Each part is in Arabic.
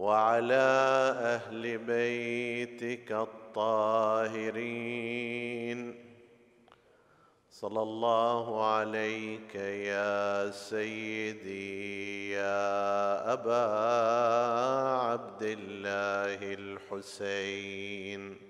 وعلى أهل بيتك الطاهرين. صلى الله عليك يا سيدي يا أبا عبد الله الحسين.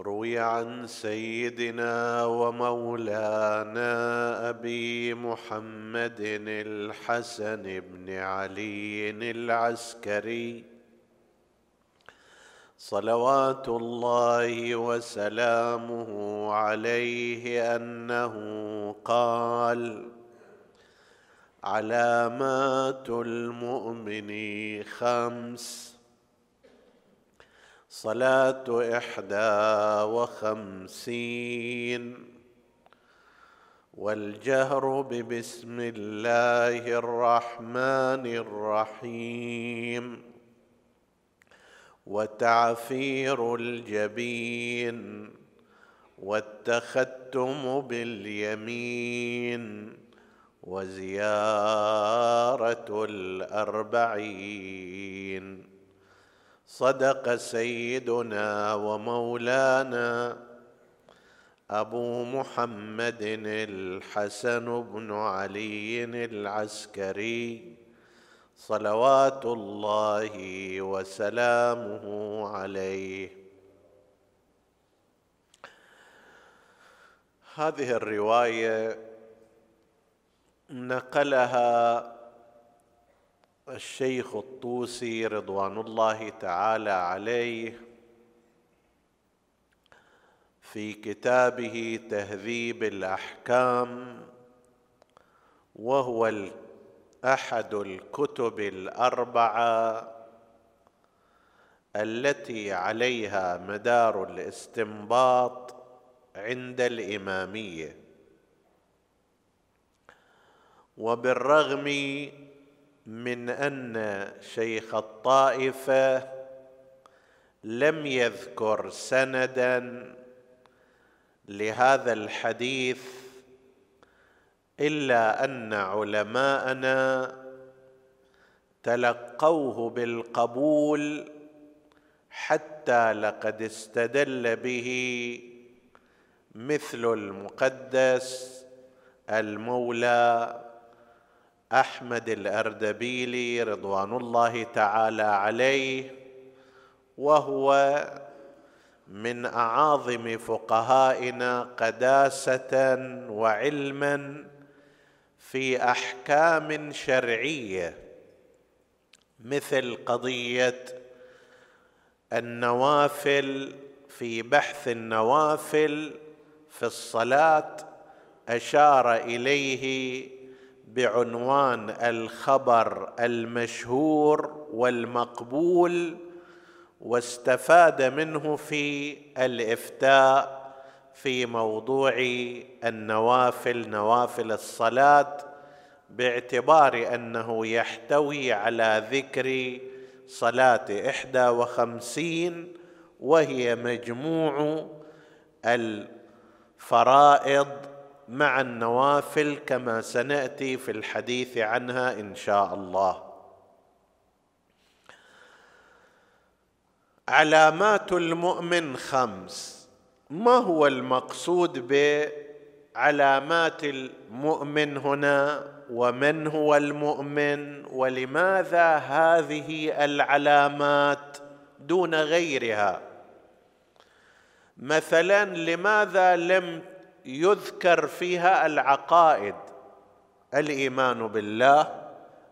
روي عن سيدنا ومولانا أبي محمد الحسن بن علي العسكري. صلوات الله وسلامه عليه أنه قال علامات المؤمن خمس صلاه إحدى وخمسين. والجهر ببسم الله الرحمن الرحيم. وتعفير الجبين. والتختم باليمين. وزيارة الأربعين. صدق سيدنا ومولانا أبو محمد الحسن بن علي العسكري صلوات الله وسلامه عليه. هذه الرواية نقلها الشيخ الطوسي رضوان الله تعالى عليه في كتابه تهذيب الأحكام وهو احد الكتب الأربعة التي عليها مدار الاستنباط عند الإمامية. وبالرغم من أن شيخ الطائفة لم يذكر سندا لهذا الحديث إلا أن علماءنا تلقوه بالقبول حتى لقد استدل به مثل المقدس المولى أحمد الأردبيلي رضوان الله تعالى عليه وهو من أعاظم فقهائنا قداسة وعلما في أحكام شرعية مثل قضية النوافل في بحث النوافل في الصلاة أشار إليه بعنوان الخبر المشهور والمقبول واستفاد منه في الافتاء في موضوع النوافل نوافل الصلاة باعتبار أنه يحتوي على ذكر صلاة إحدى وخمسين وهي مجموع الفرائض مع النوافل كما سنأتي في الحديث عنها إن شاء الله. علامات المؤمن خمس. ما هو المقصود بعلامات المؤمن هنا؟ ومن هو المؤمن؟ ولماذا هذه العلامات دون غيرها؟ مثلا لماذا لم يذكر فيها العقائد. الإيمان بالله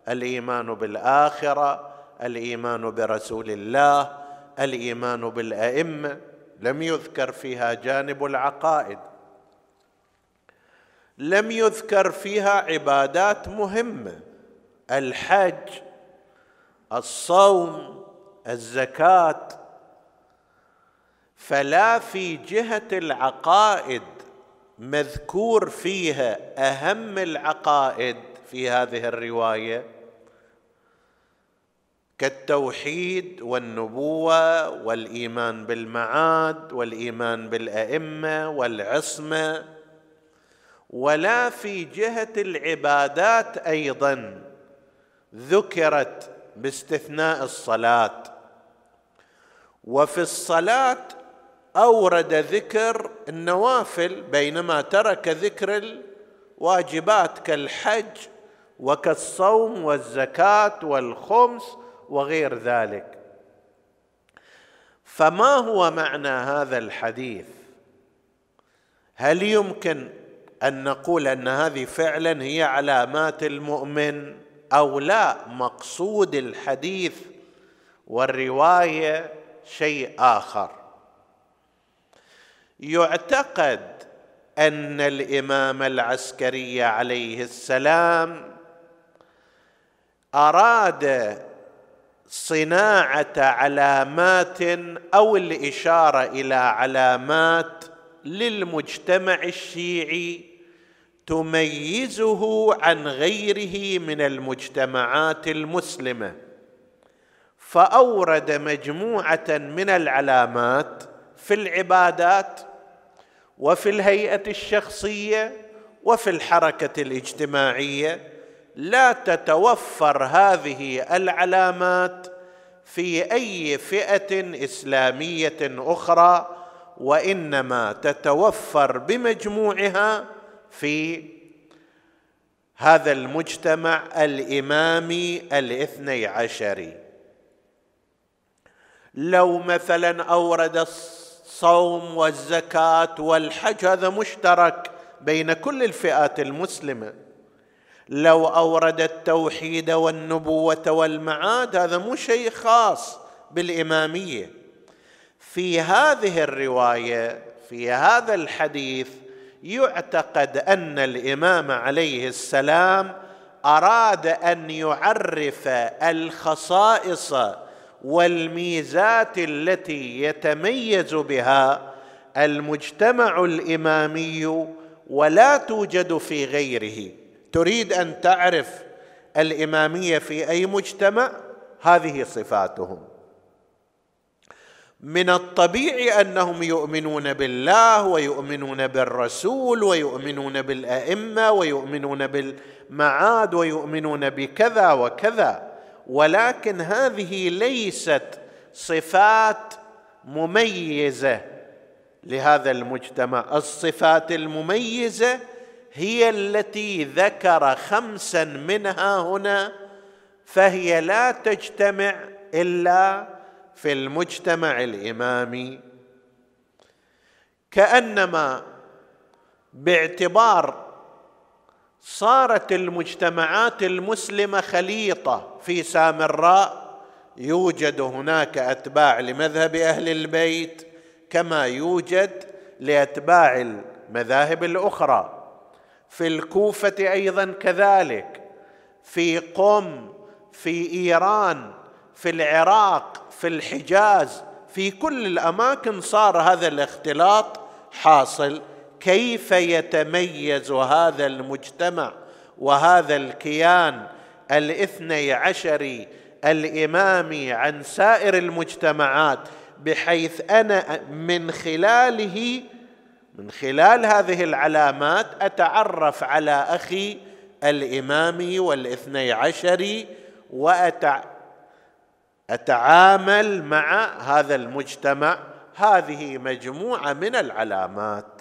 الإيمان بالآخرة الإيمان برسول الله الإيمان بالأئمة. لم يذكر فيها جانب العقائد. لم يذكر فيها عبادات مهمة. الحج الصوم الزكاة. فلا في جهة العقائد. مذكور فيها أهم العقائد في هذه الرواية كالتوحيد والنبوة والإيمان بالمعاد والإيمان بالأئمة والعصمة ولا في جهة العبادات أيضا ذكرت باستثناء الصلاة. وفي الصلاة أورد ذكر النوافل بينما ترك ذكر الواجبات كالحج وكالصوم والزكاة والخمس وغير ذلك. فما هو معنى هذا الحديث؟ هل يمكن أن نقول أن هذه فعلا هي علامات المؤمن أو لا؟ مقصود الحديث والرواية شيء آخر. يعتقد أن الإمام العسكري عليه السلام أراد صناعة علامات أو الإشارة إلى علامات للمجتمع الشيعي تميزه عن غيره من المجتمعات المسلمة فأورد مجموعة من العلامات في العبادات وفي الهيئة الشخصية وفي الحركة الاجتماعية لا تتوفر هذه العلامات في أي فئة إسلامية أخرى وإنما تتوفر بمجموعها في هذا المجتمع الإمامي الاثني عشري لو مثلا أورد الصوم والزكاة والحج هذا مشترك بين كل الفئات المسلمة. لو أورد التوحيد والنبوة والمعاد هذا مو شيء خاص بالإمامية. في هذه الرواية في هذا الحديث يعتقد أن الإمام عليه السلام أراد أن يعرف الخصائص والميزات التي يتميز بها المجتمع الإمامي ولا توجد في غيره. تريد أن تعرف الإمامية في أي مجتمع؟ هذه صفاتهم. من الطبيعي أنهم يؤمنون بالله ويؤمنون بالرسول ويؤمنون بالأئمة ويؤمنون بالمعاد ويؤمنون بكذا وكذا. ولكن هذه ليست صفات مميزة لهذا المجتمع. الصفات المميزة هي التي ذكر خمسا منها هنا فهي لا تجتمع إلا في المجتمع الإمامي. كأنما باعتبار صارت المجتمعات المسلمة خليطة في سامراء. يوجد هناك أتباع لمذهب أهل البيت كما يوجد لأتباع المذاهب الأخرى. في الكوفة أيضا كذلك. في قم في إيران في العراق في الحجاز في كل الأماكن صار هذا الاختلاط حاصل. كيف يتميز هذا المجتمع وهذا الكيان الاثني عشري الامامي عن سائر المجتمعات بحيث أنا من خلاله من خلال هذه العلامات أتعرف على أخي الامامي والاثني عشري واتعامل مع هذا المجتمع. هذه مجموعة من العلامات.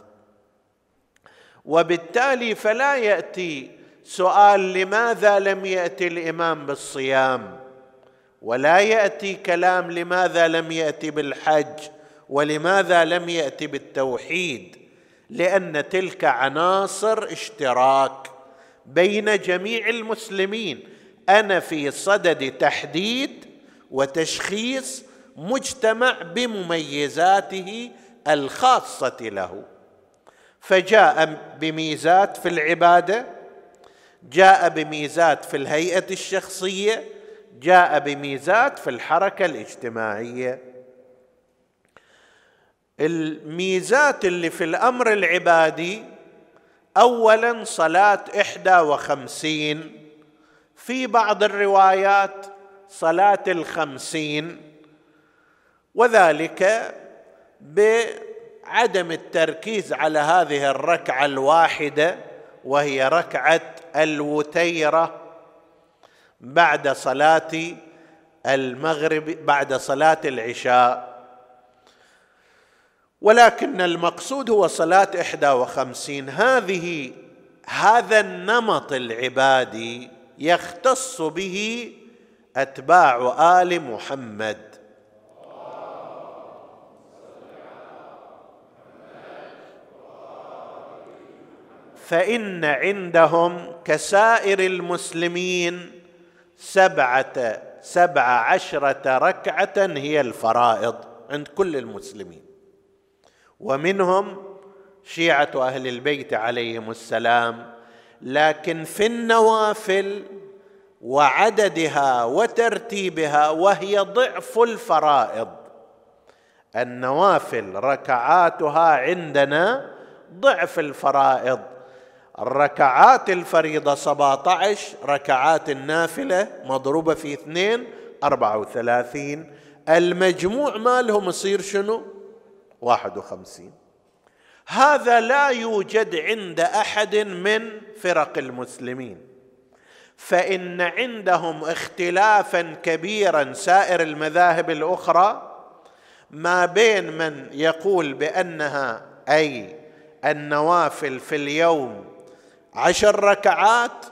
وبالتالي فلا يأتي سؤال لماذا لم يأتي الإمام بالصيام ولا يأتي كلام لماذا لم يأتي بالحج ولماذا لم يأتي بالتوحيد لأن تلك عناصر اشتراك بين جميع المسلمين. أنا في صدد تحديد وتشخيص مجتمع بمميزاته الخاصة له. فجاء بميزات في العبادة جاء بميزات في الهيئة الشخصية جاء بميزات في الحركة الاجتماعية. الميزات اللي في الأمر العبادي اولا صلاة إحدى وخمسين في بعض الروايات صلاة الخمسين وذلك بعدم التركيز على هذه الركعة الواحدة وهي ركعة الوتيرة بعد صلاة المغرب بعد صلاة العشاء. ولكن المقصود هو صلاة إحدى وخمسين. هذه هذا النمط العبادي يختص به أتباع آل محمد. فإن عندهم كسائر المسلمين سبعة سبع عشرة ركعة هي الفرائض عند كل المسلمين. ومنهم شيعة أهل البيت عليهم السلام لكن في النوافل وعددها وترتيبها وهي ضعف الفرائض. النوافل ركعاتها عندنا ضعف الفرائض. الركعات الفريضة 17 ركعات النافلة مضروبة في اثنين أربعة وثلاثين. المجموع مالهم يصير شنو؟ واحد وخمسين. هذا لا يوجد عند أحد من فرق المسلمين. فإن عندهم اختلافا كبيرا سائر المذاهب الأخرى ما بين من يقول بأنها أي النوافل في اليوم عشر ركعات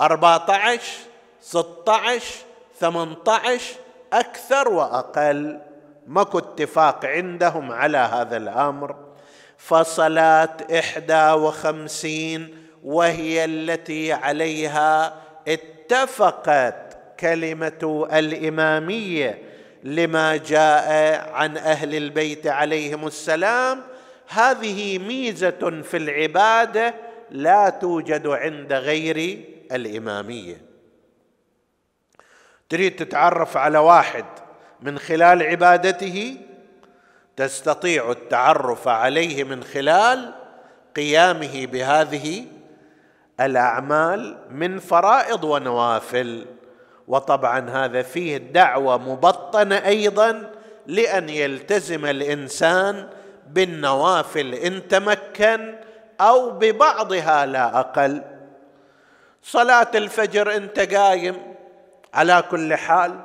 أربعة عشر ستة عشر ثمانية عشر أكثر وأقل. ماكو اتفاق عندهم على هذا الأمر. فصلاة إحدى وخمسين وهي التي عليها اتفقت كلمة الإمامية لما جاء عن أهل البيت عليهم السلام. هذه ميزة في العبادة لا توجد عند غير الإمامية. تريد تتعرف على واحد من خلال عبادته؟ تستطيع التعرف عليه من خلال قيامه بهذه الأعمال من فرائض ونوافل. وطبعا هذا فيه دعوة مبطنة أيضا لأن يلتزم الإنسان بالنوافل إن تمكن أو ببعضها لا أقل. صلاة الفجر أنت قايم على كل حال.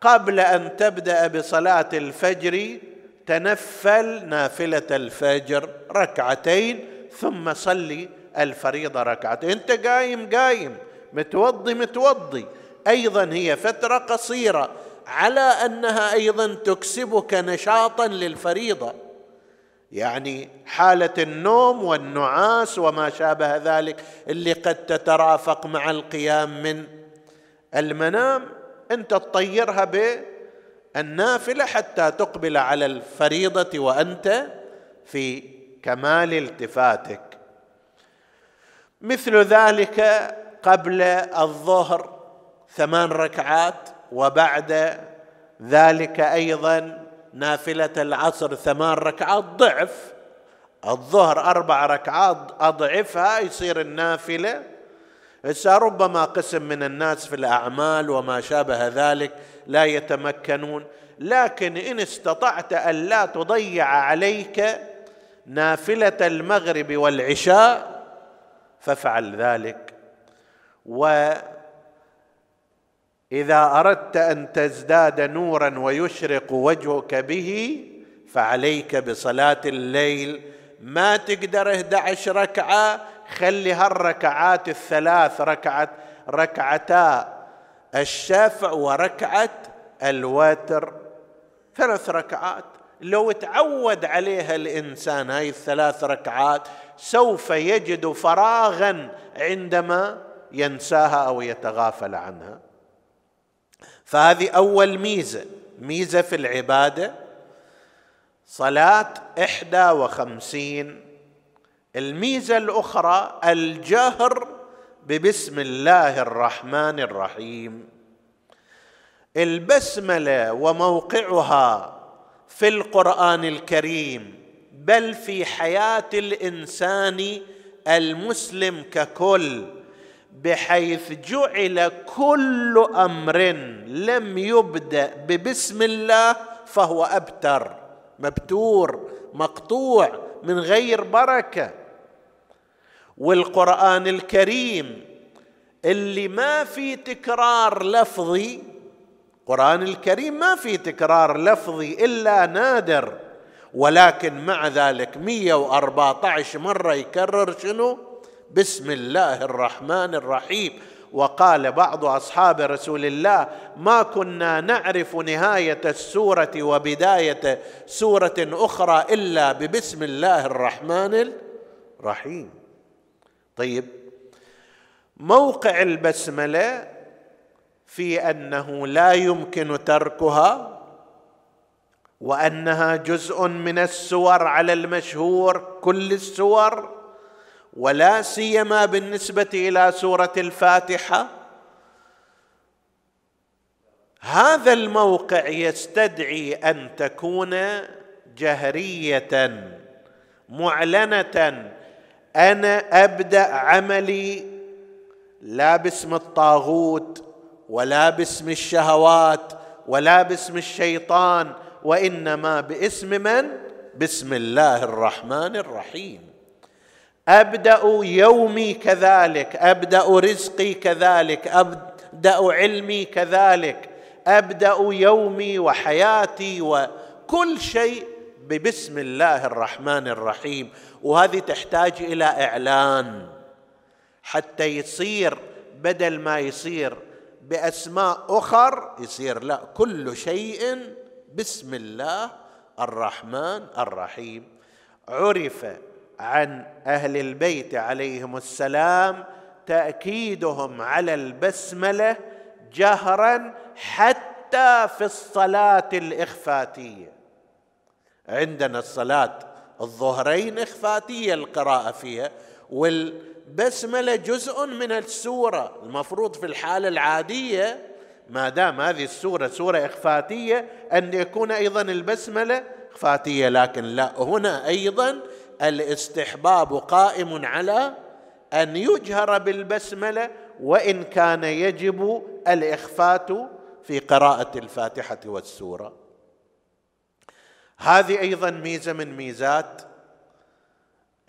قبل أن تبدأ بصلاة الفجر تنفل نافلة الفجر ركعتين ثم صلي الفريضة ركعتين. أنت قايم قايم. متوضي متوضي. أيضا هي فترة قصيرة على أنها أيضا تكسبك نشاطا للفريضة. يعني حالة النوم والنعاس وما شابه ذلك اللي قد تترافق مع القيام من المنام أنت تطيرها بالنافله حتى تقبل على الفريضة وأنت في كمال التفاتك. مثل ذلك قبل الظهر ثمان ركعات وبعد ذلك أيضا نافلة العصر ثمان ركعات ضعف الظهر أربع ركعات أضعفها يصير النافلة. هسه ربما قسم من الناس في الأعمال وما شابه ذلك لا يتمكنون. لكن إن استطعت أن لا تضيع عليك نافلة المغرب والعشاء فافعل ذلك. واذا أردت أن تزداد نورا ويشرق وجهك به فعليك بصلاة الليل. ما تقدر 11 ركعة خلي هالركعات الثلاث ركعة ركعتا الشفع وركعة الوتر. ثلاث ركعات. لو تعود عليها الإنسان هاي الثلاث ركعات سوف يجد فراغا عندما ينساها أو يتغافل عنها. فهذه أول ميزة. ميزة في العبادة صلاة إحدى وخمسين. الميزة الأخرى الجهر ببسم الله الرحمن الرحيم. البسملة وموقعها في القرآن الكريم بل في حياة الإنسان المسلم ككل. بحيث جعل كل أمر لم يبدأ ببسم الله فهو أبتر مبتور مقطوع من غير بركة. والقرآن الكريم اللي ما في تكرار لفظي القران الكريم ما في تكرار لفظي إلا نادر ولكن مع ذلك 114 مرة يكرر شنو؟ بسم الله الرحمن الرحيم. وقال بعض أصحاب رسول الله ما كنا نعرف نهاية السورة وبداية سورة أخرى إلا ببسم الله الرحمن الرحيم. طيب موقع البسملة في أنه لا يمكن تركها وأنها جزء من السور على المشهور كل السور ولا سيما بالنسبة إلى سورة الفاتحة. هذا الموقع يستدعي أن تكون جهرية معلنة. أنا أبدأ عملي لا باسم الطاغوت ولا باسم الشهوات ولا باسم الشيطان وإنما باسم من؟ بسم الله الرحمن الرحيم. أبدأ يومي كذلك أبدأ رزقي كذلك أبدأ علمي كذلك أبدأ يومي وحياتي وكل شيء ببسم الله الرحمن الرحيم. وهذه تحتاج إلى إعلان حتى يصير بدل ما يصير بأسماء أخر يصير لا كل شيء بسم الله الرحمن الرحيم. عرف عن أهل البيت عليهم السلام تأكيدهم على البسملة جهرا حتى في الصلاة الإخفاتية. عندنا الصلاة الظهرين إخفاتية القراءة فيها والبسملة جزء من السورة المفروض في الحالة العادية ما دام هذه السورة سورة إخفاتية أن يكون أيضا البسملة إخفاتية لكن لا هنا أيضا الاستحباب قائم على أن يجهر بالبسملة وإن كان يجب الإخفات في قراءة الفاتحة والسورة. هذه أيضا ميزة من ميزات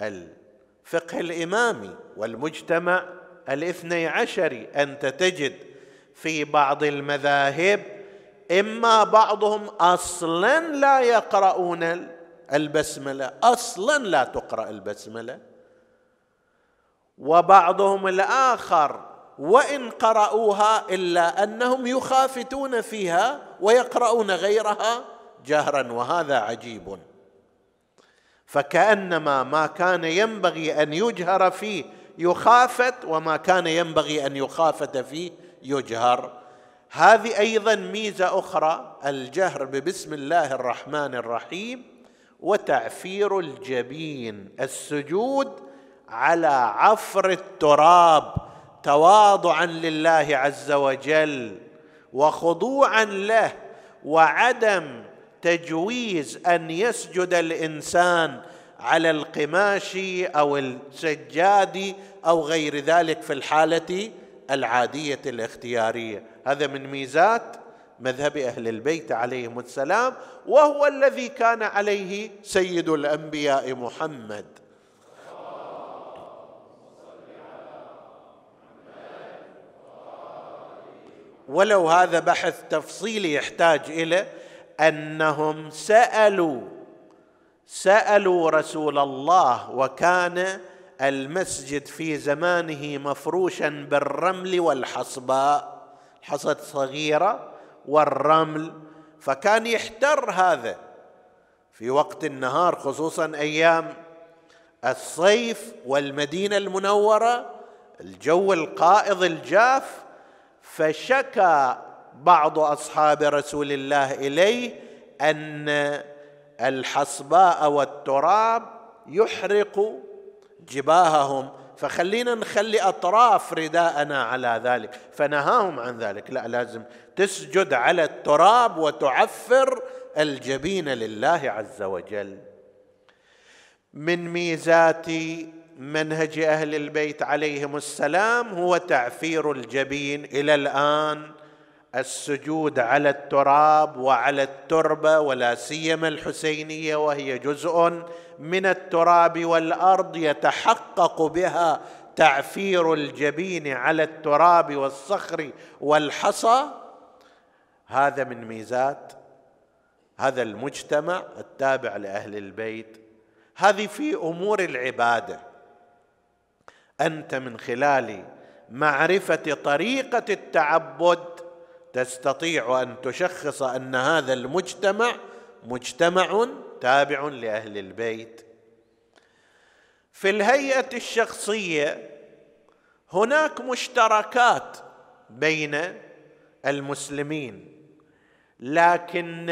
الفقه الإمامي والمجتمع الاثني عشري أنت تجد في بعض المذاهب إما بعضهم أصلا لا يقرؤون البسملة. أصلا لا تقرأ البسملة. وبعضهم الآخر وإن قرأوها إلا أنهم يخافتون فيها ويقرؤون غيرها جهرا وهذا عجيب. فكأنما ما كان ينبغي أن يجهر فيه يخافت وما كان ينبغي أن يخافت فيه يجهر. هذه أيضا ميزة أخرى الجهر ببسم الله الرحمن الرحيم. وتعفير الجبين السجود على عفر التراب تواضعا لله عز وجل وخضوعا له وعدم تجويز أن يسجد الإنسان على القماشي أو السجادي أو غير ذلك في الحالة العادية الاختيارية. هذا من ميزات مذهب أهل البيت عليهم السلام وهو الذي كان عليه سيد الأنبياء محمد. ولو هذا بحث تفصيلي يحتاج إلى أنهم سألوا سألوا رسول الله وكان المسجد في زمانه مفروشا بالرمل والحصباء حصد صغيرة. والرمل فكان يحتر هذا. في وقت النهار خصوصا أيام الصيف والمدينة المنورة الجو القائض الجاف فشكى بعض أصحاب رسول الله إليه أن الحصباء والتراب يحرق جباههم. فخلينا نخلي أطراف رداءنا على ذلك. فنهاهم عن ذلك. لا لازم تسجد على التراب وتعفر الجبين لله عز وجل. من ميزات منهج أهل البيت عليهم السلام هو تعفير الجبين. إلى الآن السجود على التراب وعلى التربة ولا سيما الحسينية وهي جزء من التراب والأرض يتحقق بها تعفير الجبين على التراب والصخر والحصى. هذا من ميزات هذا المجتمع التابع لأهل البيت. هذه في أمور العبادة. أنت من خلال معرفة طريقة التعبد تستطيع أن تشخص أن هذا المجتمع مجتمع تابع لأهل البيت. في الهيئة الشخصية هناك مشتركات بين المسلمين. لكن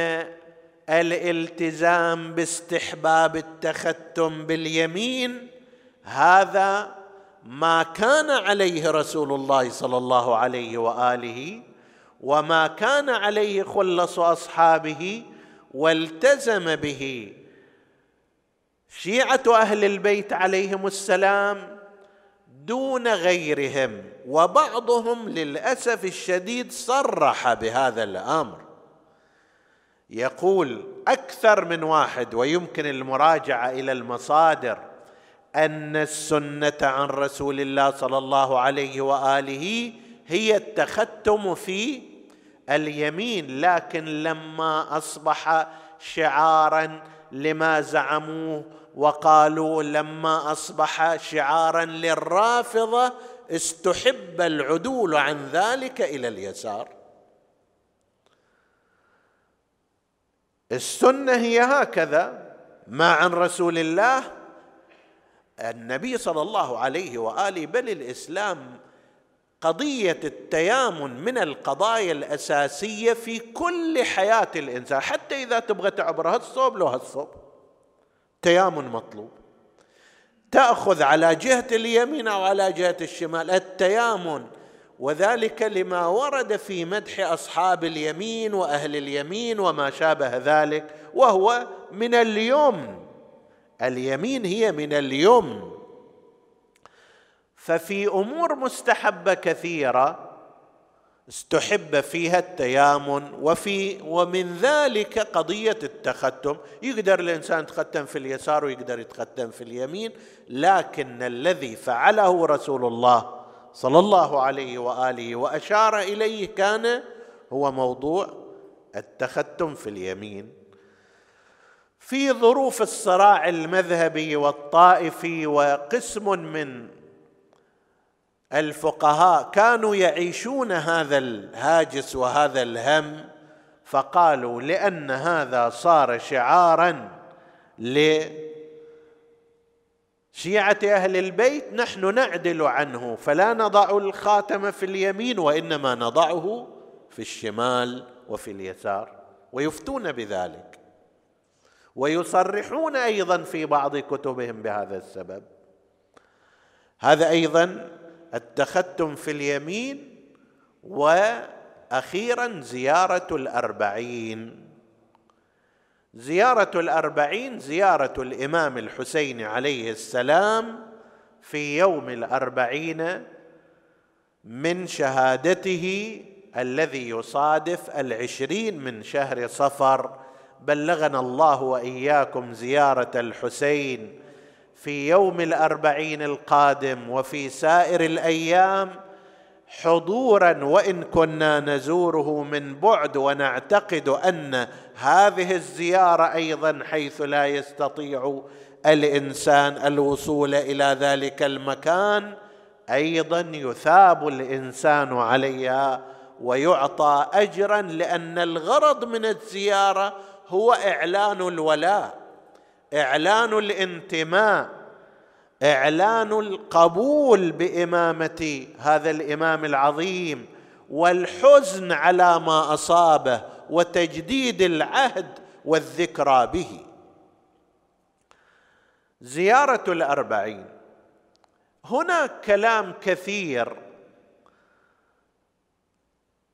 الالتزام باستحباب التختم باليمين هذا ما كان عليه رسول الله صلى الله عليه وآله وما كان عليه خلص أصحابه والتزم به. شيعة أهل البيت عليهم السلام دون غيرهم وبعضهم للأسف الشديد صرح بهذا الأمر. يقول أكثر من واحد ويمكن المراجعة إلى المصادر أن السنة عن رسول الله صلى الله عليه وآله هي التختم في اليمين لكن لما أصبح شعارا لما زعموه وقالوا لما أصبح شعارا للرافضة استحب العدول عن ذلك إلى اليسار. السنة هي هكذا ما عن رسول الله. النبي صلى الله عليه وآله بل الإسلام قضية التيامن من القضايا الأساسية في كل حياة الإنسان حتى إذا تبغى تعبر هالصوب لو هالصوب. تيامن مطلوب. تأخذ على جهة اليمين أو على جهة الشمال. التيامن وذلك لما ورد في مدح أصحاب اليمين وأهل اليمين وما شابه ذلك وهو من اليمن اليمين هي من اليمن ففي أمور مستحبه كثيرة استحب فيها التيامن وفي ومن ذلك قضية التختم. يقدر الإنسان يتختم في اليسار ويقدر يتختم في اليمين لكن الذي فعله رسول الله صلى الله عليه وآله وأشار إليه كان هو موضوع التختم في اليمين. في ظروف الصراع المذهبي والطائفي وقسم من الفقهاء كانوا يعيشون هذا الهاجس وهذا الهم فقالوا لأن هذا صار شعارا لشيعه أهل البيت نحن نعدل عنه فلا نضع الخاتم في اليمين وإنما نضعه في الشمال وفي اليسار ويفتون بذلك. ويصرحون أيضا في بعض كتبهم بهذا السبب. هذا أيضا التختم في اليمين وأخيرا زيارة الأربعين. زيارة الأربعين زيارة الإمام الحسين عليه السلام في يوم الأربعين من شهادته الذي يصادف العشرين من شهر صفر. بلغنا الله وإياكم زيارة الحسين في يوم الأربعين القادم وفي سائر الأيام. حضورا وإن كنا نزوره من بعد ونعتقد أن هذه الزيارة أيضا حيث لا يستطيع الإنسان الوصول إلى ذلك المكان أيضا يثاب الإنسان عليها ويعطى اجرا لأن الغرض من الزيارة هو إعلان الولاء إعلان الانتماء. إعلان القبول بإمامة هذا الإمام العظيم والحزن على ما أصابه وتجديد العهد والذكرى به. زيارة الأربعين. هناك كلام كثير.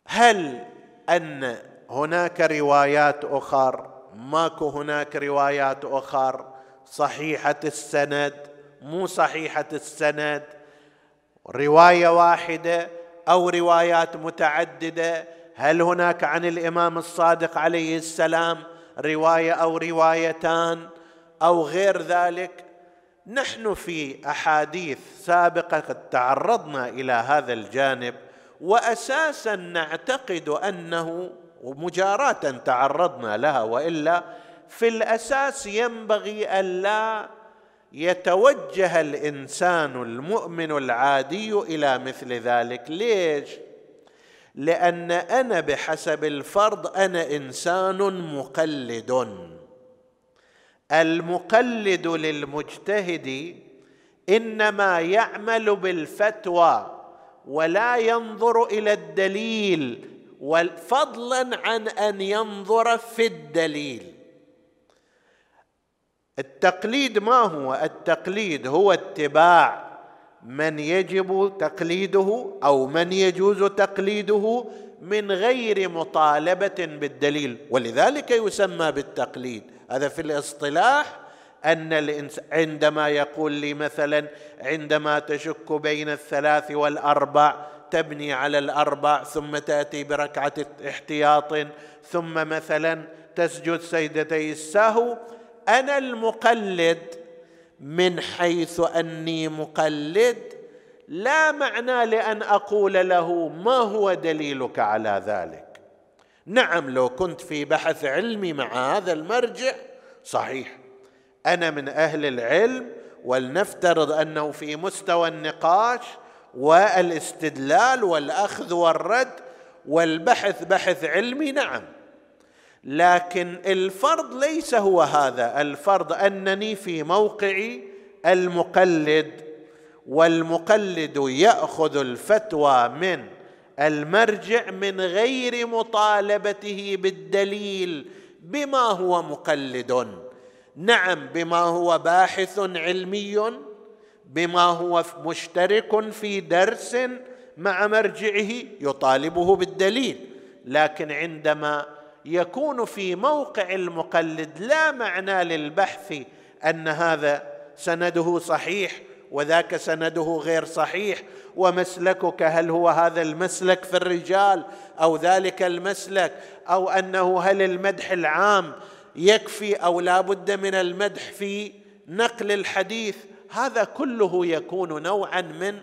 هل أن هناك روايات أخر؟ ماكو هناك روايات أخر. صحيحة السند. مو صحيحة السند. رواية واحدة أو روايات متعددة. هل هناك عن الإمام الصادق عليه السلام رواية أو روايتان أو غير ذلك؟ نحن في أحاديث سابقة قد تعرضنا إلى هذا الجانب واساسا نعتقد أنه ومجاراه تعرضنا لها وإلا في الأساس ينبغي الا يتوجه الإنسان المؤمن العادي إلى مثل ذلك. ليش؟ لأن أنا بحسب الفرض أنا إنسان مقلد. المقلد للمجتهد إنما يعمل بالفتوى ولا ينظر إلى الدليل فضلا عن أن ينظر في الدليل. التقليد ما هو؟ التقليد هو اتباع من يجب تقليده أو من يجوز تقليده من غير مطالبة بالدليل ولذلك يسمى بالتقليد. هذا في الاصطلاح أن الإنس عندما يقول لي مثلا عندما تشك بين الثلاث والأربع تبني على الأربع ثم تأتي بركعة احتياط ثم مثلا تسجد سيدتي السهو أنا المقلد من حيث أني مقلد لا معنى لأن أقول له ما هو دليلك على ذلك. نعم لو كنت في بحث علمي مع هذا المرجع صحيح. أنا من أهل العلم ولنفترض أنه في مستوى النقاش والإستدلال والأخذ والرد والبحث بحث علمي نعم. لكن الفرض ليس هو هذا. الفرض أنني في موقع المقلد والمقلد يأخذ الفتوى من المرجع من غير مطالبته بالدليل بما هو مقلد. نعم بما هو باحث علمي بما هو مشترك في درس مع مرجعه يطالبه بالدليل. لكن عندما يكون في موقع المقلد لا معنى للبحث أن هذا سنده صحيح وذاك سنده غير صحيح ومسلكك هل هو هذا المسلك في الرجال أو ذلك المسلك أو أنه هل المدح العام يكفي أو لا بد من المدح في نقل الحديث؟ هذا كله يكون نوعا من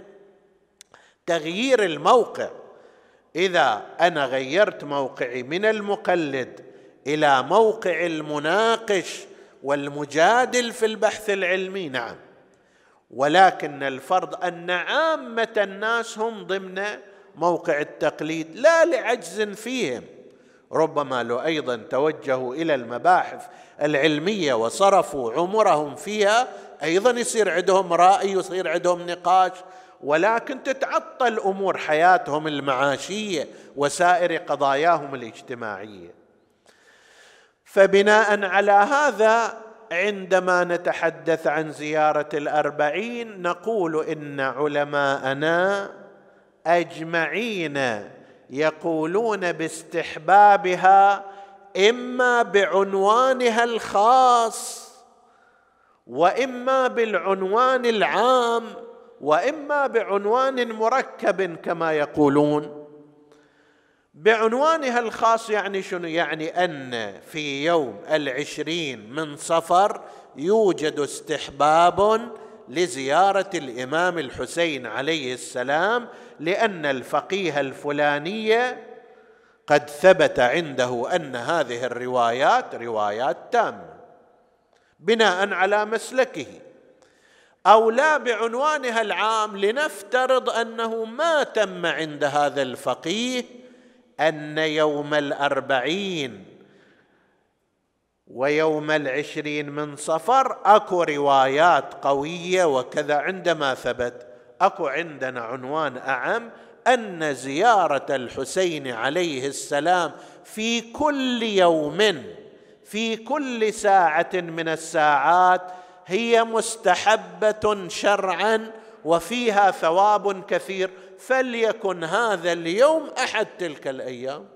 تغيير الموقع. إذا أنا غيرت موقعي من المقلد إلى موقع المناقش والمجادل في البحث العلمي نعم. ولكن الفرض أن عامة الناس هم ضمن موقع التقليد لا لعجز فيهم. ربما لو أيضا توجهوا إلى المباحث العلمية وصرفوا عمرهم فيها أيضا يصير عندهم رأي يصير عندهم نقاش. ولكن تتعطل امور حياتهم المعاشية وسائر قضاياهم الاجتماعية. فبناء على هذا عندما نتحدث عن زيارة الأربعين نقول إن علماءنا أجمعين يقولون باستحبابها إما بعنوانها الخاص وإما بالعنوان العام. وإما بعنوان مركب كما يقولون. بعنوانها الخاص يعني شنو؟ يعني أن في يوم العشرين من صفر يوجد استحباب لزيارة الإمام الحسين عليه السلام لأن الفقيه الفلاني قد ثبت عنده أن هذه الروايات روايات تامة بناء على مسلكه. أو لا بعنوانها العام لنفترض أنه ما تم عند هذا الفقيه أن يوم الأربعين ويوم العشرين من صفر أكو روايات قوية وكذا عندما ثبت. أكو عندنا عنوان أعم أن زيارة الحسين عليه السلام في كل يوم في كل ساعة من الساعات هي مستحبة شرعا وفيها ثواب كثير فليكن هذا اليوم أحد تلك الأيام.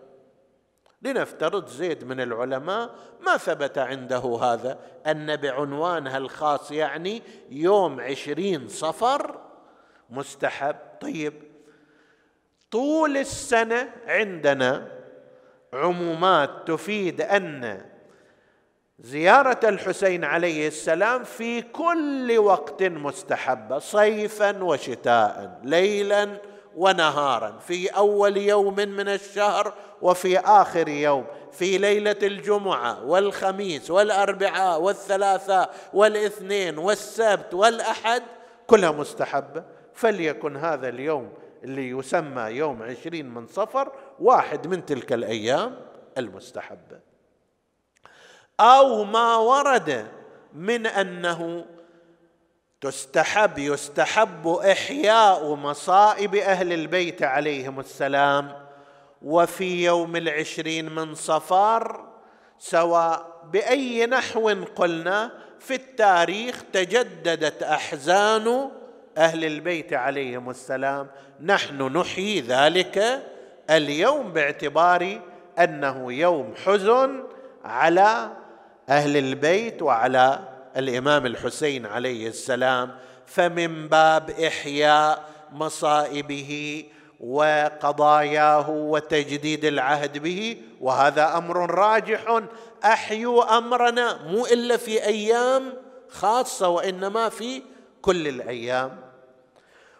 لنفترض زيد من العلماء ما ثبت عنده هذا أن بعنوانها الخاص يعني يوم عشرين صفر مستحب. طيب طول السنة عندنا عمومات تفيد أن زيارة الحسين عليه السلام في كل وقت مستحبة صيفا وشتاء ليلا ونهارا في أول يوم من الشهر وفي آخر يوم في ليلة الجمعة والخميس والأربعاء والثلاثاء والاثنين والسبت والأحد كلها مستحبه فليكن هذا اليوم اللي يسمى يوم عشرين من صفر واحد من تلك الأيام المستحبه أو ما ورد من أنه تستحب يستحب إحياء مصائب أهل البيت عليهم السلام وفي يوم العشرين من صفار سواء بأي نحو قلنا في التاريخ تجددت أحزان أهل البيت عليهم السلام. نحن نحيي ذلك اليوم باعتبار أنه يوم حزن على أهل البيت وعلى الإمام الحسين عليه السلام فمن باب إحياء مصائبه وقضاياه وتجديد العهد به وهذا أمر راجح أحيوا أمرنا مو إلا في أيام خاصة وإنما في كل الأيام.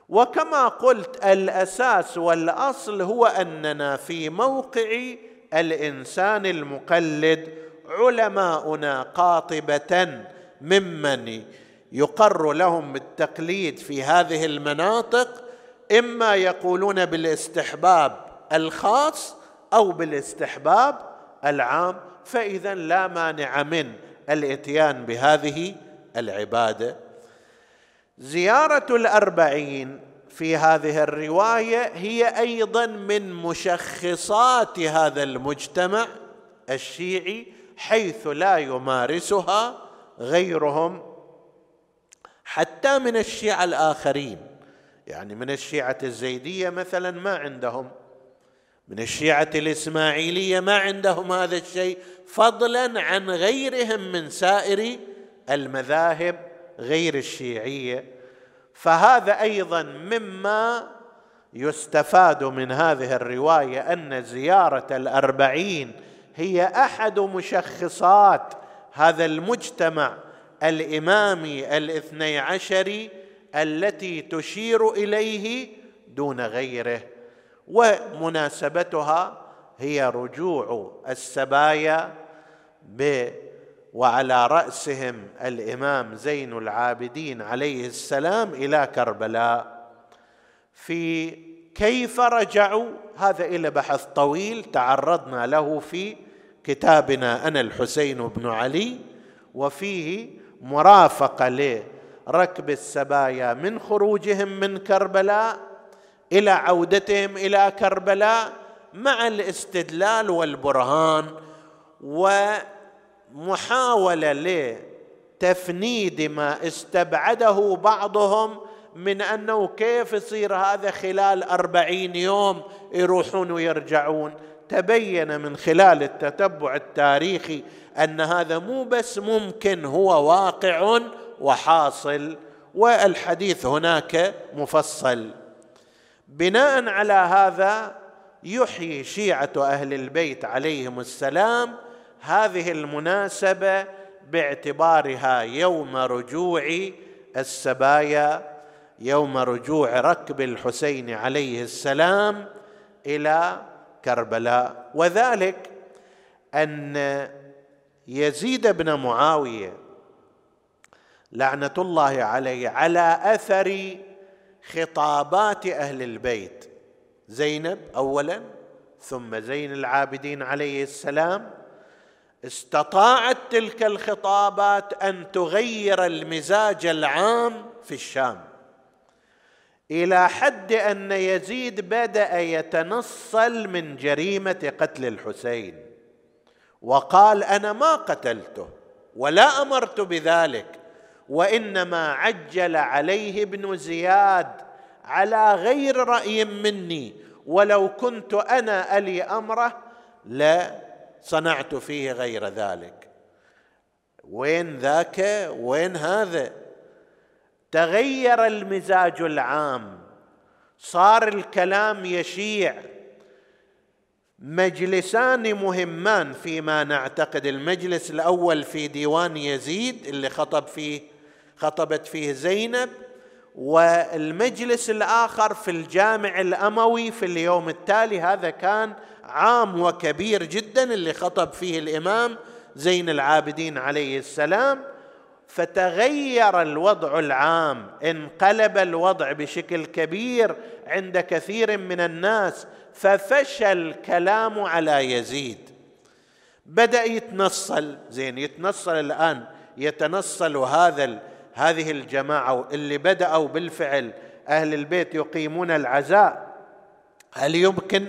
وكما قلت الأساس والأصل هو أننا في موقع الإنسان المقلد علماؤنا قاطبة ممن يقر لهم بالتقليد في هذه المناطق إما يقولون بالاستحباب الخاص أو بالاستحباب العام فإذا لا مانع من الإتيان بهذه العبادة. زيارة الأربعين في هذه الرواية هي أيضا من مشخصات هذا المجتمع الشيعي حيث لا يمارسها غيرهم حتى من الشيعة الآخرين. يعني من الشيعة الزيدية مثلا ما عندهم. من الشيعة الإسماعيلية ما عندهم هذا الشيء فضلا عن غيرهم من سائر المذاهب غير الشيعية. فهذا أيضا مما يستفاد من هذه الرواية أن زيارة الأربعين هي أحد مشخصات هذا المجتمع الإمامي الاثني عشري التي تشير إليه دون غيره ومناسبتها هي رجوع السبايا ب وعلى رأسهم الإمام زين العابدين عليه السلام إلى كربلاء. في كيف رجعوا؟ هذا إلى بحث طويل تعرضنا له في كتابنا أنا الحسين بن علي وفيه مرافقه لركب السبايا من خروجهم من كربلاء إلى عودتهم إلى كربلاء مع الاستدلال والبرهان ومحاولة لتفنيد ما استبعده بعضهم من أنه كيف يصير هذا خلال أربعين يوم يروحون ويرجعون. تبين من خلال التتبع التاريخي أن هذا مو بس ممكن هو واقع وحاصل والحديث هناك مفصل. بناء على هذا يحيي شيعة أهل البيت عليهم السلام هذه المناسبة باعتبارها يوم رجوع السبايا يوم رجوع ركب الحسين عليه السلام إلى كربلاء. وذلك أن يزيد بن معاوية لعنة الله عليه على أثر خطابات أهل البيت. زينب اولا ثم زين العابدين عليه السلام. استطاعت تلك الخطابات أن تغير المزاج العام في الشام. إلى حد أن يزيد بدأ يتنصل من جريمة قتل الحسين. وقال أنا ما قتلته ولا أمرت بذلك وإنما عجل عليه ابن زياد على غير رأي مني. ولو كنت أنا ألي أمره لا صنعت فيه غير ذلك. وين ذاك؟ وين هذا؟ تغير المزاج العام صار الكلام يشيع. مجلسان مهمان فيما نعتقد المجلس الأول في ديوان يزيد اللي خطب فيه خطبت فيه زينب والمجلس الآخر في الجامع الأموي في اليوم التالي. هذا كان عام وكبير جدا اللي خطب فيه الإمام زين العابدين عليه السلام. فتغير الوضع العام انقلب الوضع بشكل كبير عند كثير من الناس ففشى الكلام على يزيد. بدأ يتنصل زين يتنصل الآن يتنصل هذا هذه الجماعة اللي بدأوا بالفعل أهل البيت يقيمون العزاء. هل يمكن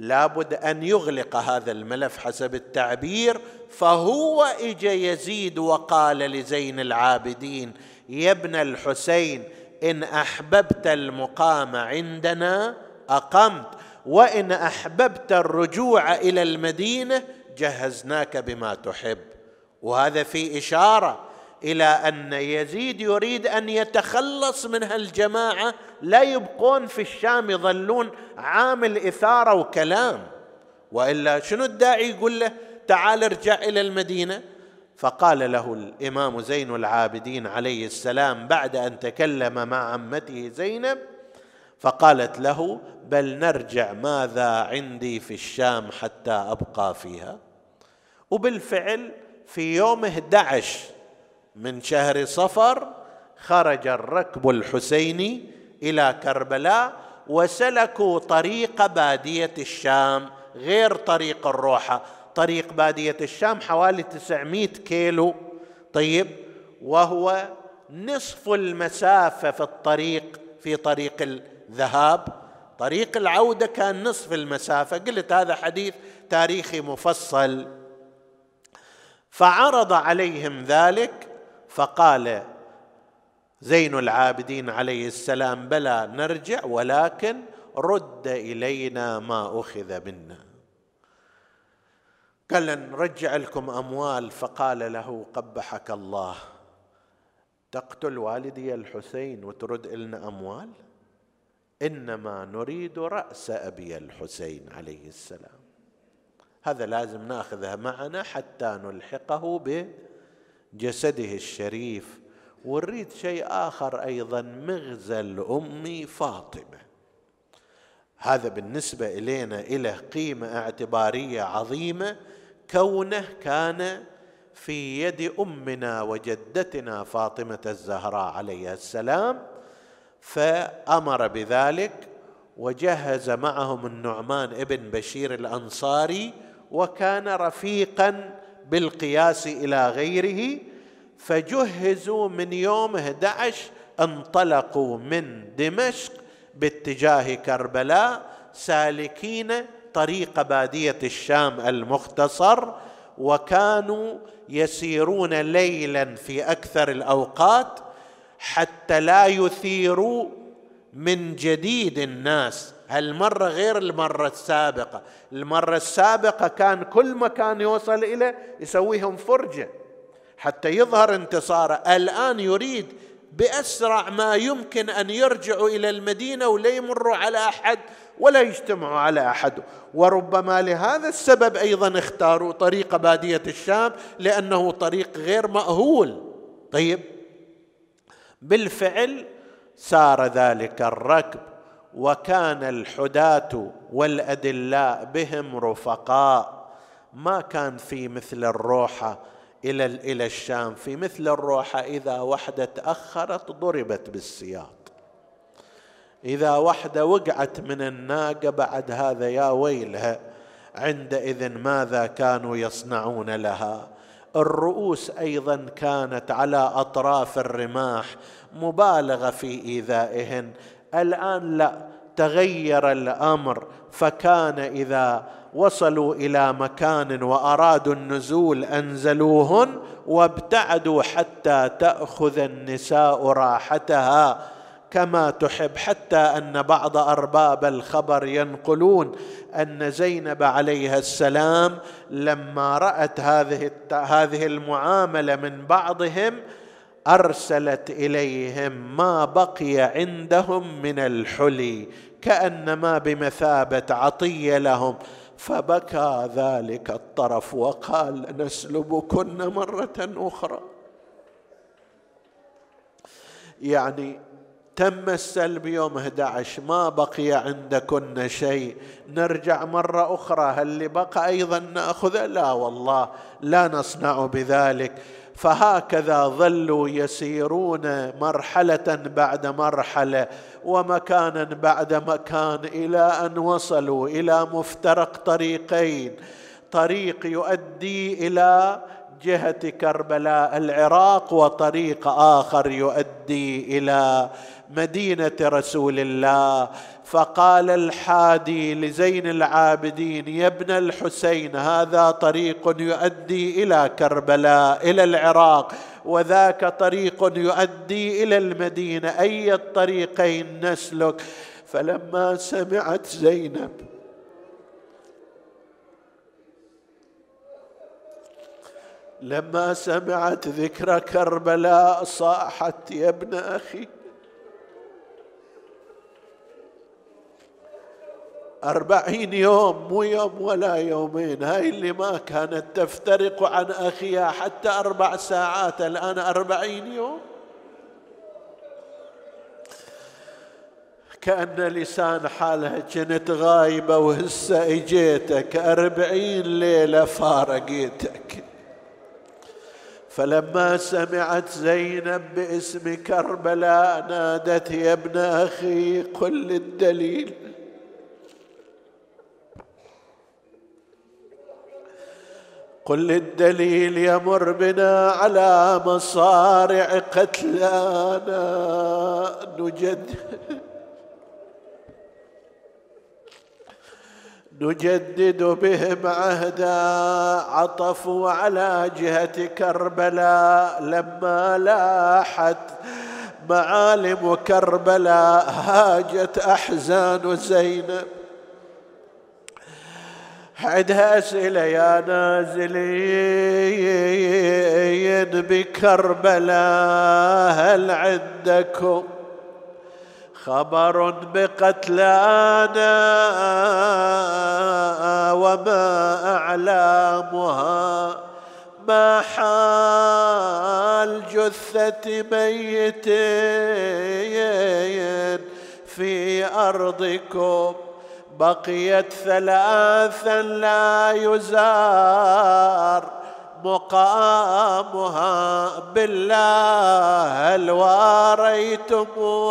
لابد أن يغلق هذا الملف حسب التعبير فهو اجى يزيد وقال لزين العابدين يا ابن الحسين إن أحببت المقام عندنا أقمت وإن أحببت الرجوع إلى المدينة جهزناك بما تحب. وهذا في إشارة إلى أن يزيد يريد أن يتخلص من هالجماعة لا يبقون في الشام يظلون عامل اثاره وكلام. وإلا شنو الداعي يقول له؟ تعال ارجع إلى المدينة. فقال له الإمام زين العابدين عليه السلام بعد أن تكلم مع عمته زينب فقالت له بل نرجع ماذا عندي في الشام حتى أبقى فيها؟ وبالفعل في يوم 11 من شهر صفر خرج الركب الحسيني إلى كربلاء وسلكوا طريق بادية الشام غير طريق الروحه طريق بادية الشام حوالي 900 كيلو. طيب وهو نصف المسافة في الطريق في طريق الذهاب. طريق العودة كان نصف المسافة. قلت هذا حديث تاريخي مفصل. فعرض عليهم ذلك فقال زين العابدين عليه السلام بلى نرجع ولكن رد إلينا ما أخذ منا. قال نرجع لكم أموال فقال له قبحك الله. تقتل والدي الحسين وترد لنا أموال؟ إنما نريد رأس أبي الحسين عليه السلام. هذا لازم ناخذها معنا حتى نلحقه بجسده الشريف. ونريد شيء آخر أيضا مغزى الام فاطمة. هذا بالنسبة إلينا له قيمة اعتبارية عظيمة. كونه كان في يد أمنا وجدتنا فاطمة الزهراء عليها السلام فأمر بذلك وجهز معهم النعمان ابن بشير الأنصاري وكان رفيقا بالقياس إلى غيره. فجهزوا من يوم 11 انطلقوا من دمشق باتجاه كربلاء سالكين طريق بادية الشام المختصر وكانوا يسيرون ليلا في أكثر الأوقات حتى لا يثيروا من جديد الناس. هالمرة غير المرة السابقة؟ المرة السابقة كان كل مكان يوصل إليه يسويهم فرجة. حتى يظهر انتصاره. الآن يريد بأسرع ما يمكن أن يرجعوا إلى المدينة ولا يمروا على أحد ولا يجتمعوا على أحد. وربما لهذا السبب أيضا اختاروا طريق بادية الشام لأنه طريق غير مأهول. طيب بالفعل سار ذلك الركب وكان الحداة والأدلاء بهم رفقاء. ما كان في مثل الروحة إلى إلى الشام في مثل الروحة إذا وحدة تأخرت ضربت بالسياط. إذا وحدة وقعت من الناقة بعد هذا يا ويلها عندئذ ماذا كانوا يصنعون لها؟ الرؤوس أيضا كانت على أطراف الرماح مبالغة في إيذائهن. الآن لا تغير الأمر فكان إذا وصلوا إلى مكان وأرادوا النزول أنزلوهن وابتعدوا حتى تأخذ النساء راحتها. كما تحب حتى أن بعض أرباب الخبر ينقلون أن زينب عليها السلام لما رأت هذه هذه المعاملة من بعضهم أرسلت إليهم ما بقي عندهم من الحلي كأنما بمثابة عطية لهم. فبكى ذلك الطرف وقال نسلبكن مرة أخرى. يعني تم السلب يوم 11 ما بقي عندكن شيء. نرجع مرة أخرى هل بقى أيضا نأخذه؟ لا والله لا نصنع بذلك. فهكذا ظلوا يسيرون مرحلة بعد مرحلة ومكانا بعد مكان إلى أن وصلوا إلى مفترق طريقين. طريق يؤدي إلى جهة كربلاء العراق وطريق آخر يؤدي إلى مدينة رسول الله. فقال الحادي لزين العابدين يا ابن الحسين هذا طريق يؤدي إلى كربلاء إلى العراق وذاك طريق يؤدي إلى المدينة أي الطريقين نسلك؟ فلما سمعت زينب لما سمعت ذكر كربلاء صاحت يا ابن أخي أربعين يوم مو يوم ولا يومين. هاي اللي ما كانت تفترق عن أخيها حتى أربع ساعات. الآن أربعين يوم. كأن لسان حالها كنت غايبة وهسه إجيتك. أربعين ليلة فارقيتك. فلما سمعت زينب باسم كربلاء نادت يا ابن أخي قل الدليل قل الدليل يمر بنا على مصارع قتلانا. نجد نجدد بهم عهدا عطفوا على جهة كربلاء لما لاحت معالم كربلاء هاجت أحزان زينب. عندها أسئلة يا نازلين بكربلاء هل عندكم خبر بقتلانا؟ وما أعلامها؟ ما حال جثة ميت في أرضكم؟ بقيت ثلاثا لا يزار مقامها بالله هل واريتموها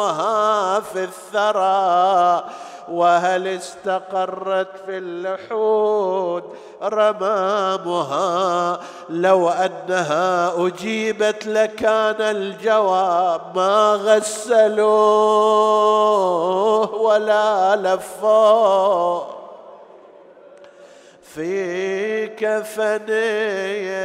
في الثرى وهل استقرت في اللحود رمامها لو أنها أجيبت لكان الجواب ما غسلوه ولا لفوه. في كفنين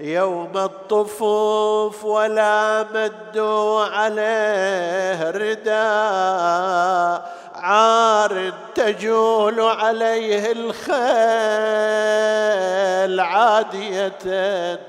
يوم الطفوف ولا مدوا عليه رداء. عار تجول عليه الخيل عادية.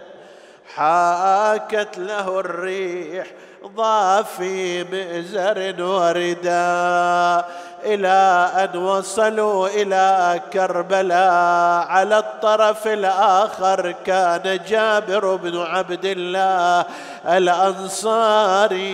حاكت له الريح ضافي مئزر ورداء. إلى أن وصلوا إلى كربلاء على الطرف الآخر كان جابر بن عبد الله الأنصاري.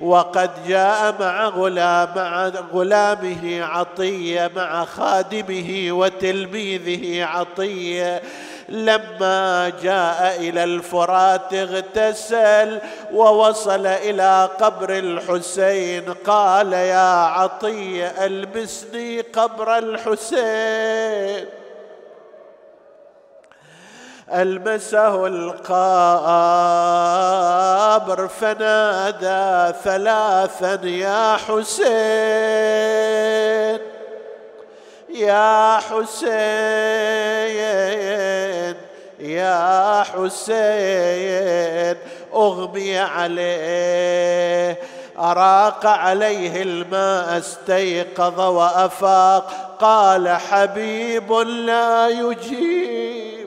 وقد جاء مع غلام مع غلامه عطية مع خادمه وتلميذه عطية. لما جاء إلى الفرات اغتسل ووصل إلى قبر الحسين قال يا عطيه ألبسني قبر الحسين. ألمسه القابر فنادى ثلاثا يا حسين. يا حسين يا حسين أغمي عليه. أراق عليه الماء استيقظ وأفاق. قال حبيب لا يجيب.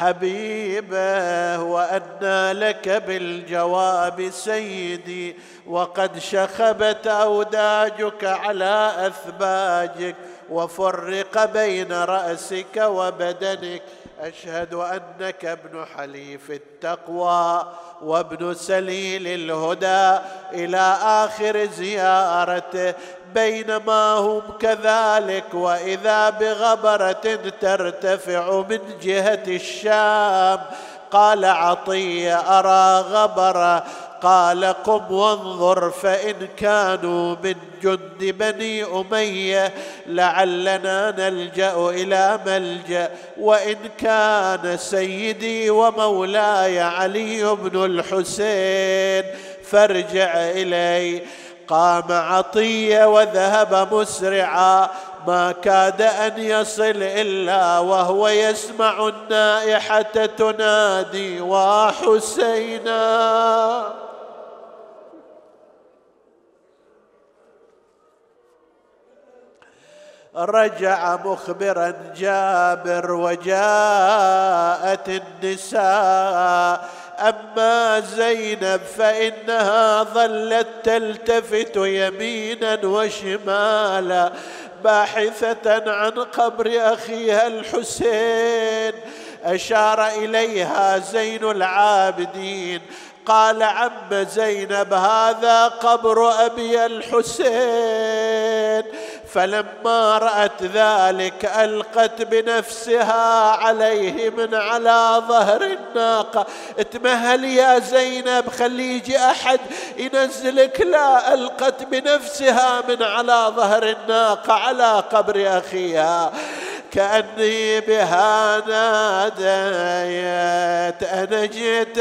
حبيبه وأنى لك بالجواب سيدي وقد شخبت أوداجك على أثباجك وفرق بين رأسك وبدنك. أشهد أنك ابن حليف التقوى وابن سليل الهدى. إلى آخر زيارته بينما هم كذلك وإذا بغبرة ترتفع من جهة الشام. قال عطيه أرى غبرة؟ قال قم وانظر فإن كانوا من جند بني أمية لعلنا نلجأ إلى ملجأ. وإن كان سيدي ومولاي علي بن الحسين فارجع إلي. قام عطية وذهب مسرعا. ما كاد أن يصل إلا وهو يسمع النائحة تنادي وحسينا. رجع مخبرا جابر وجاءت النساء. أما زينب فإنها ظلت تلتفت يمينا وشمالا باحثة عن قبر أخيها الحسين. أشار إليها زين العابدين. قال عم زينب هذا قبر أبي الحسين. فلما رأت ذلك ألقت بنفسها عليه من على ظهر الناقة. اتمهل يا زينب خلي يجي أحد ينزلك. لا ألقت بنفسها من على ظهر الناقة على قبر أخيها. كأني بها ناديت أنا جيتك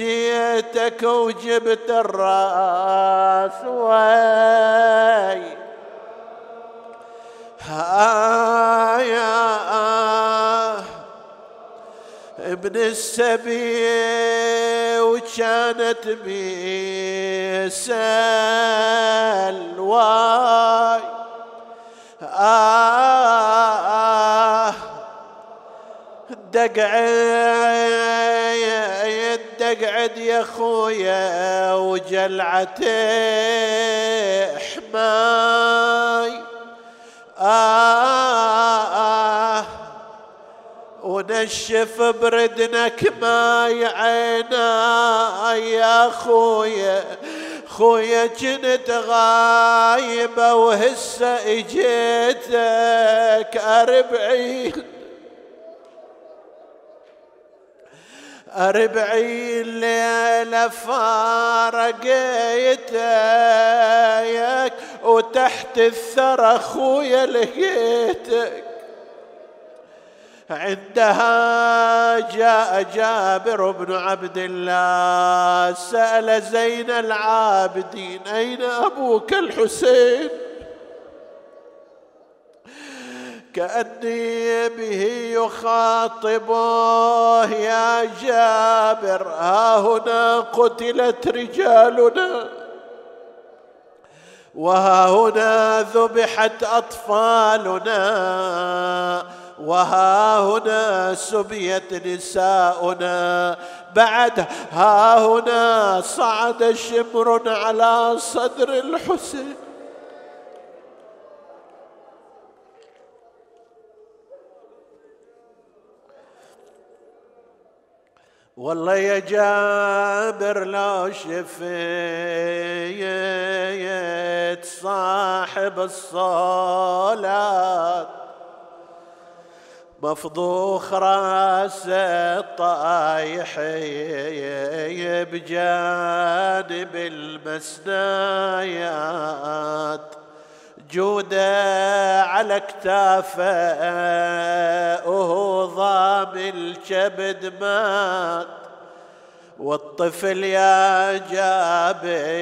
جيتك وجبت الراس وي. يا ابن السبي وكانت بيسال واي آه دقعد دقعد يا خويا وجلعته حماي آه ونشف بردنك ماي عيناي يا خويا. خويا كنت غايبة وهسه إجيتك أربعين أربعين ليلة فارقيتك وتحت الثرى خويا لقيتك. عندها جاء جابر بن عبد الله سأل زين العابدين أين أبوك الحسين؟ كأني به يخاطبه يا جابر. ها هنا قتلت رجالنا. وها هنا ذبحت أطفالنا. وها هنا سبيت نساؤنا. بعد ها هنا صعد شمر على صدر الحسين. والله يا جابر لو شفيت صاحب الصلاة مفضوخ راسه طايح بجانب المسنايات جودة على كتافه الكبد مات والطفل يا جابير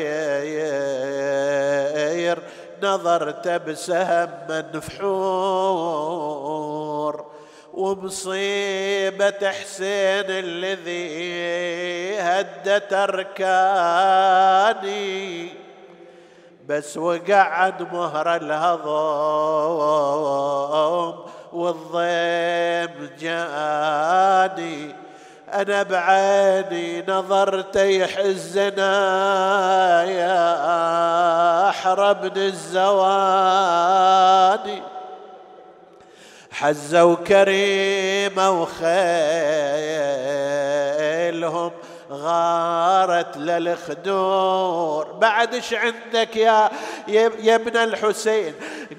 نظرت بسهم منفحور ومصيبة حسين الذي هدت أركاني. بس وقع عند مهر الهضم والضيم جاني. أنا بعيني نظرت يحزنا يا أحرى الزواني. حزوا كريمة وخيلهم غارت للخدور. بعد إيش عندك يا يا ابن الحسين؟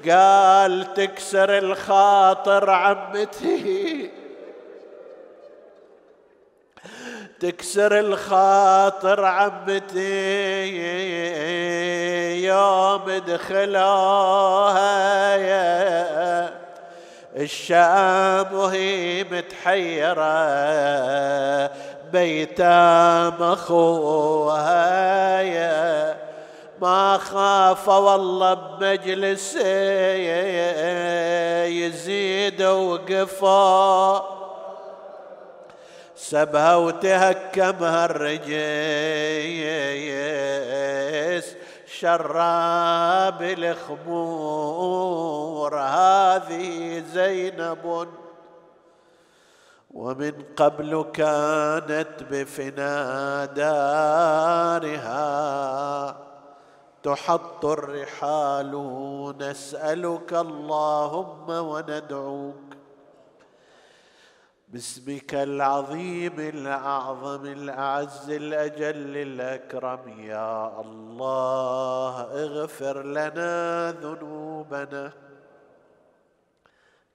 قال تكسر الخاطر عمتي. تكسر الخاطر عمتي. يوم دخلوها يا الشام وهي متحيرة. بيتام اخوها ما خاف والله بمجلس يزيد وقفا. سبها وتهكمها الرجيس شراب الخمور. هذه زينب ومن قبل كانت بفنا دارها. تحط الرحال نسألك اللهم وندعوك. باسمك العظيم الأعظم الأعز الأجل الأكرم. يا الله اغفر لنا ذنوبنا.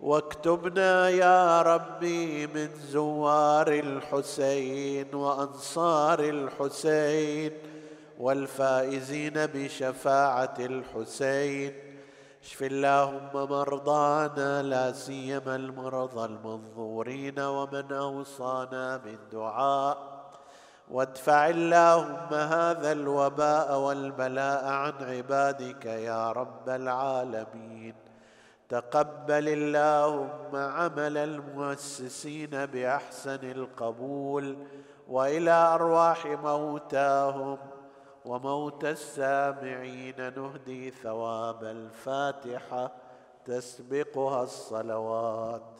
واكتبنا يا ربي من زوار الحسين وأنصار الحسين والفائزين بشفاعة الحسين. اشف اللهم مرضانا لا سيما المرضى المنظورين ومن أوصانا بالدعاء وادفع اللهم هذا الوباء والبلاء عن عبادك يا رب العالمين. تقبل اللهم عمل المؤسسين بأحسن القبول وإلى أرواح موتاهم وموتى السامعين نهدي ثواب الفاتحة تسبقها الصلوات.